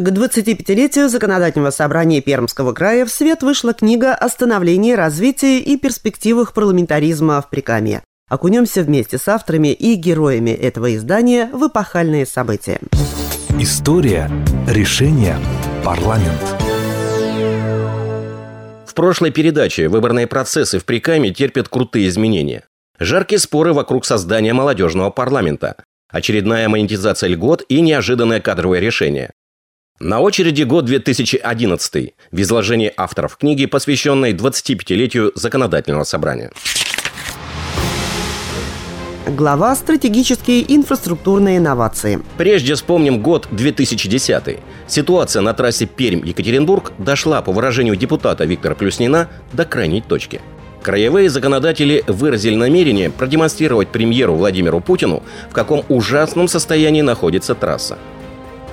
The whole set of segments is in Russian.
К 25-летию Законодательного собрания Пермского края в свет вышла книга о становлении, развитии и перспективах парламентаризма в Прикамье. Окунемся вместе с авторами и героями этого издания в эпохальные события. История, решение, парламент. В прошлой передаче выборные процессы в Прикаме терпят крутые изменения. Жаркие споры вокруг создания молодежного парламента, очередная монетизация льгот и неожиданное кадровое решение. На очереди год 2011 в изложении авторов книги, посвященной 25-летию законодательного собрания. Глава «Стратегические инфраструктурные инновации». Прежде вспомним год 2010. Ситуация на трассе Пермь-Екатеринбург дошла, по выражению депутата Виктора Плюснина, до крайней точки. Краевые законодатели выразили намерение продемонстрировать премьеру Владимиру Путину, в каком ужасном состоянии находится трасса.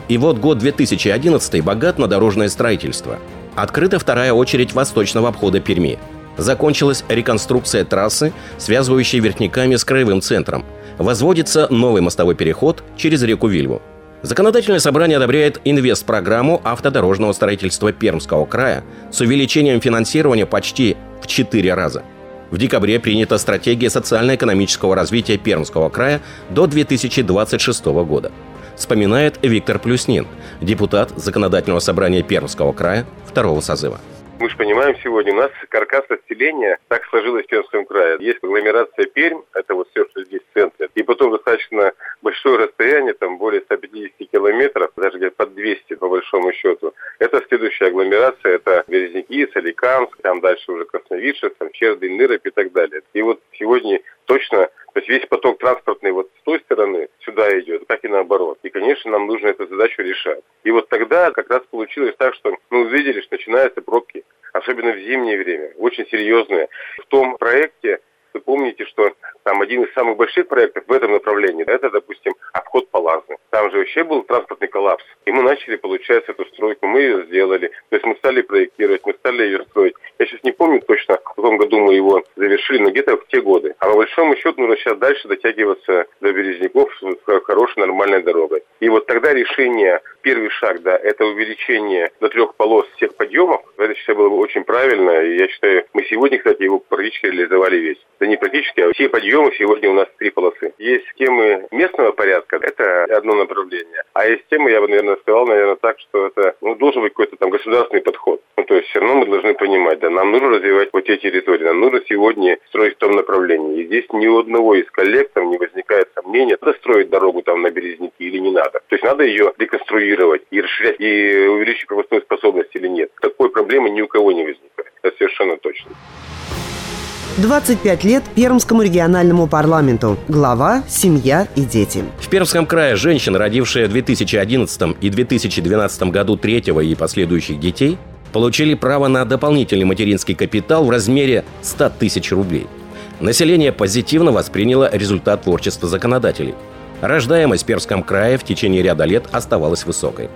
И вот год 2011 богат на дорожное строительство. Открыта вторая очередь восточного обхода Перми. Закончилась реконструкция трассы, связывающей Верхниками с краевым центром. Возводится новый мостовой переход через реку Вильву. Законодательное собрание одобряет инвест-программу автодорожного строительства Пермского края с увеличением финансирования почти в 4 раза. В декабре принята стратегия социально-экономического развития Пермского края до 2026 года вспоминает Виктор Плюснин, депутат Законодательного собрания Пермского края второго созыва. Мы же понимаем сегодня, у нас каркас расселения так сложилось в Пермском крае. Есть агломерация Пермь, это вот все, что здесь в центре. И потом достаточно большое расстояние, там более 150 километров, даже где-то под 200 по большому счету. Это следующая агломерация, это Березники, Соликамск, там дальше уже Красновишев, там Чердый, Ныроп и так далее. И вот сегодня точно то есть весь поток транспортный вот с той стороны сюда идет, как и наоборот. И, конечно, нам нужно эту задачу решать. И вот тогда как раз получилось так, что мы увидели, что начинаются пробки, особенно в зимнее время, очень серьезные. В том проекте вы помните, что там один из самых больших проектов в этом направлении, это, допустим, обход Палазны. Там же вообще был транспортный коллапс. И мы начали, получается, эту стройку, мы ее сделали. То есть мы стали проектировать, мы стали ее строить. Я сейчас не помню точно, в каком году мы его завершили, но где-то в те годы. А по большому счету нужно сейчас дальше дотягиваться до Березняков с хорошей, нормальной дорогой. И вот тогда решение, первый шаг, да, это увеличение до трех полос всех подъемов. Считаю, было бы очень правильно. И я считаю, мы сегодня, кстати, его практически реализовали весь. Да не практически, а все подъемы сегодня у нас три полосы. Есть темы местного порядка, это одно направление. А есть темы, я бы, наверное, сказал, наверное, так, что это ну, должен быть какой-то там государственный подход. Ну, то есть все равно мы должны понимать, да, нам нужно развивать вот эти территории, нам нужно сегодня строить в том направлении. И здесь ни у одного из коллег там не возникает сомнения, надо строить дорогу там на Березники или не надо. То есть надо ее реконструировать и расширять, и увеличить пропускную способность или нет. Такой проблемы ни у кого не возникает. Это совершенно точно. 25 лет Пермскому региональному парламенту. Глава, семья и дети. В Пермском крае женщина, родившая в 2011 и 2012 году третьего и последующих детей, получили право на дополнительный материнский капитал в размере 100 тысяч рублей. Население позитивно восприняло результат творчества законодателей. Рождаемость в Пермском крае в течение ряда лет оставалась высокой.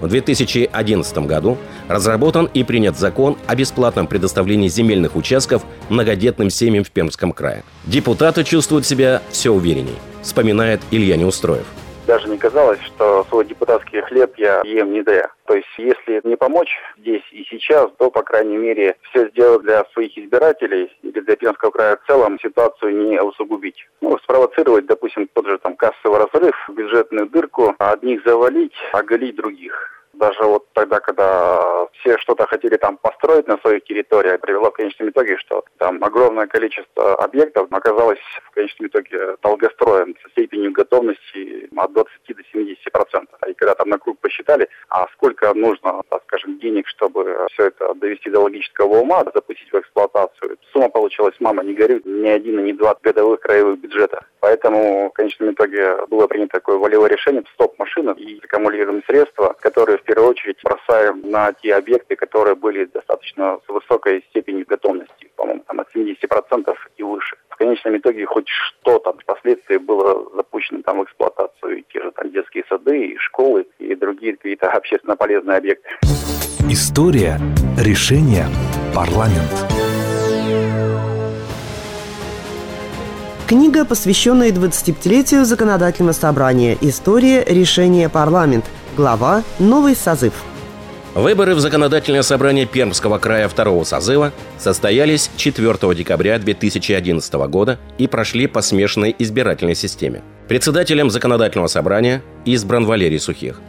В 2011 году разработан и принят закон о бесплатном предоставлении земельных участков многодетным семьям в Пермском крае. Депутаты чувствуют себя все уверенней, вспоминает Илья Неустроев даже не казалось, что свой депутатский хлеб я ем не зря. То есть, если не помочь здесь и сейчас, то, по крайней мере, все сделать для своих избирателей или для Пермского края в целом, ситуацию не усугубить. Ну, спровоцировать, допустим, тот же там кассовый разрыв, бюджетную дырку, одних завалить, оголить других. Даже вот тогда, когда все что-то хотели там построить на своих территориях, привело в конечном итоге, что там огромное количество объектов оказалось в конечном итоге долгостроем со степенью готовности от 20 до 70 процентов. И когда там на круг посчитали, а сколько нужно, так скажем, денег, чтобы все это довести до логического ума, запустить в эксплуатацию, сумма получилась, мама, не горюй, ни один ни два годовых краевых бюджета. Поэтому в конечном итоге было принято такое волевое решение, стоп-машина и аккумулируем средства, которые в первую очередь бросаем на те объекты, которые были достаточно с высокой степенью готовности, по-моему, там от 70% и выше. В конечном итоге хоть что-то впоследствии было запущено там в эксплуатацию, и те же там детские сады, и школы, и другие какие-то общественно полезные объекты. История, решение, парламент. Книга, посвященная 25-летию законодательного собрания «История. Решение. Парламент». Глава «Новый созыв». Выборы в законодательное собрание Пермского края второго созыва состоялись 4 декабря 2011 года и прошли по смешанной избирательной системе. Председателем законодательного собрания избран Валерий Сухих.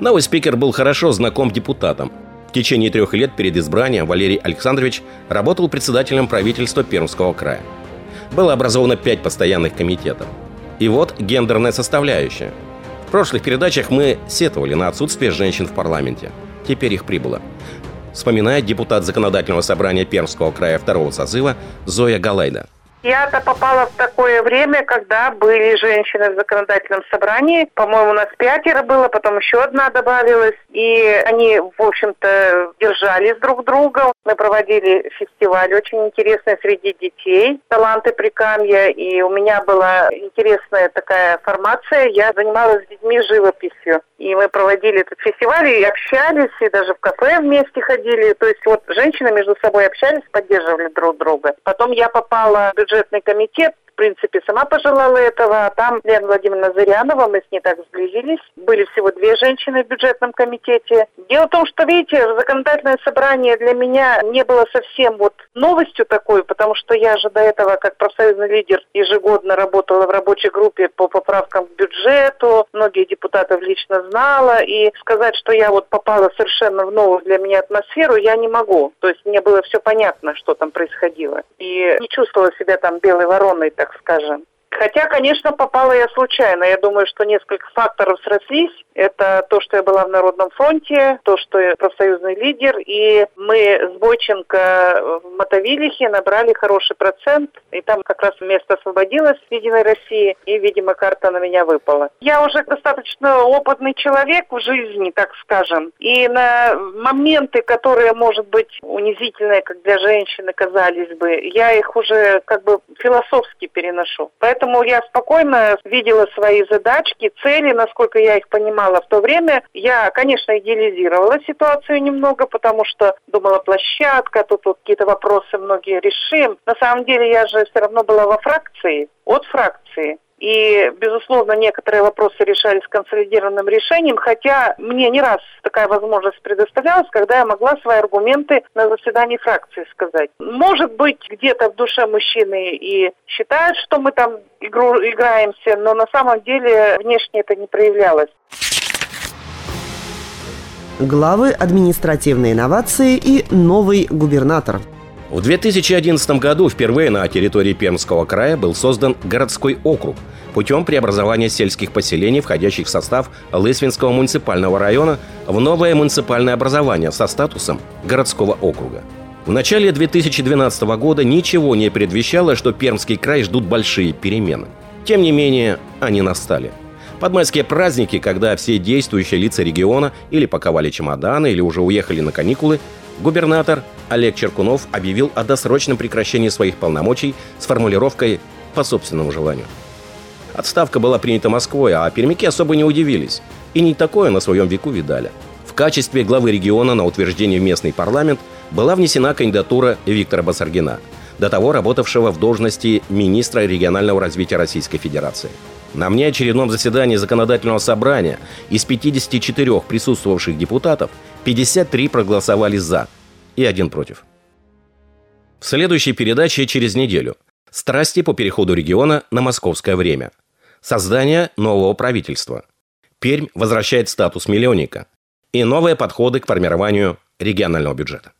Новый спикер был хорошо знаком депутатам. В течение трех лет перед избранием Валерий Александрович работал председателем правительства Пермского края. Было образовано пять постоянных комитетов. И вот гендерная составляющая. Прошлых передачах мы сетовали на отсутствие женщин в парламенте – Теперь их прибыло. Вспоминает депутат Законодательного собрания Пермского края второго созыва Зоя Галайда. Я-то попала в такое время, когда были женщины в законодательном собрании. По-моему, у нас пятеро было, потом еще одна добавилась. И они, в общем-то, держались друг друга. Мы проводили фестиваль очень интересный среди детей «Таланты Прикамья». И у меня была интересная такая формация. Я занималась с детьми живописью. И мы проводили этот фестиваль и общались, и даже в кафе вместе ходили. То есть вот женщины между собой общались, поддерживали друг друга. Потом я попала в бюджетный комитет в принципе, сама пожелала этого. А там Лена Владимировна Зырянова, мы с ней так сблизились. Были всего две женщины в бюджетном комитете. Дело в том, что, видите, законодательное собрание для меня не было совсем вот новостью такой, потому что я же до этого, как профсоюзный лидер, ежегодно работала в рабочей группе по поправкам к бюджету. Многие депутатов лично знала. И сказать, что я вот попала совершенно в новую для меня атмосферу, я не могу. То есть мне было все понятно, что там происходило. И не чувствовала себя там белой вороной, так скажем. Хотя, конечно, попала я случайно. Я думаю, что несколько факторов срослись. Это то, что я была в Народном фронте, то, что я профсоюзный лидер, и мы с Бойченко в Мотовилихе набрали хороший процент, и там как раз место освободилось в Единой России, и, видимо, карта на меня выпала. Я уже достаточно опытный человек в жизни, так скажем, и на моменты, которые, может быть, унизительные, как для женщины казались бы, я их уже как бы философски переношу. Поэтому я спокойно видела свои задачки, цели, насколько я их понимала в то время. Я, конечно, идеализировала ситуацию немного, потому что думала, площадка, тут, тут какие-то вопросы многие решим. На самом деле я же все равно была во фракции, от фракции. И, безусловно, некоторые вопросы решались консолидированным решением, хотя мне не раз такая возможность предоставлялась, когда я могла свои аргументы на заседании фракции сказать. Может быть, где-то в душе мужчины и считают, что мы там игру играемся, но на самом деле внешне это не проявлялось главы административной инновации и новый губернатор. В 2011 году впервые на территории Пермского края был создан городской округ путем преобразования сельских поселений, входящих в состав Лысвинского муниципального района, в новое муниципальное образование со статусом городского округа. В начале 2012 года ничего не предвещало, что Пермский край ждут большие перемены. Тем не менее, они настали – под майские праздники, когда все действующие лица региона или паковали чемоданы, или уже уехали на каникулы, губернатор Олег Черкунов объявил о досрочном прекращении своих полномочий с формулировкой «по собственному желанию». Отставка была принята Москвой, а пермяки особо не удивились. И не такое на своем веку видали. В качестве главы региона на утверждение в местный парламент была внесена кандидатура Виктора Басаргина, до того работавшего в должности министра регионального развития Российской Федерации – на внеочередном заседании законодательного собрания из 54 присутствовавших депутатов 53 проголосовали «за» и один против. В следующей передаче через неделю «Страсти по переходу региона на московское время». Создание нового правительства. Пермь возвращает статус миллионника. И новые подходы к формированию регионального бюджета.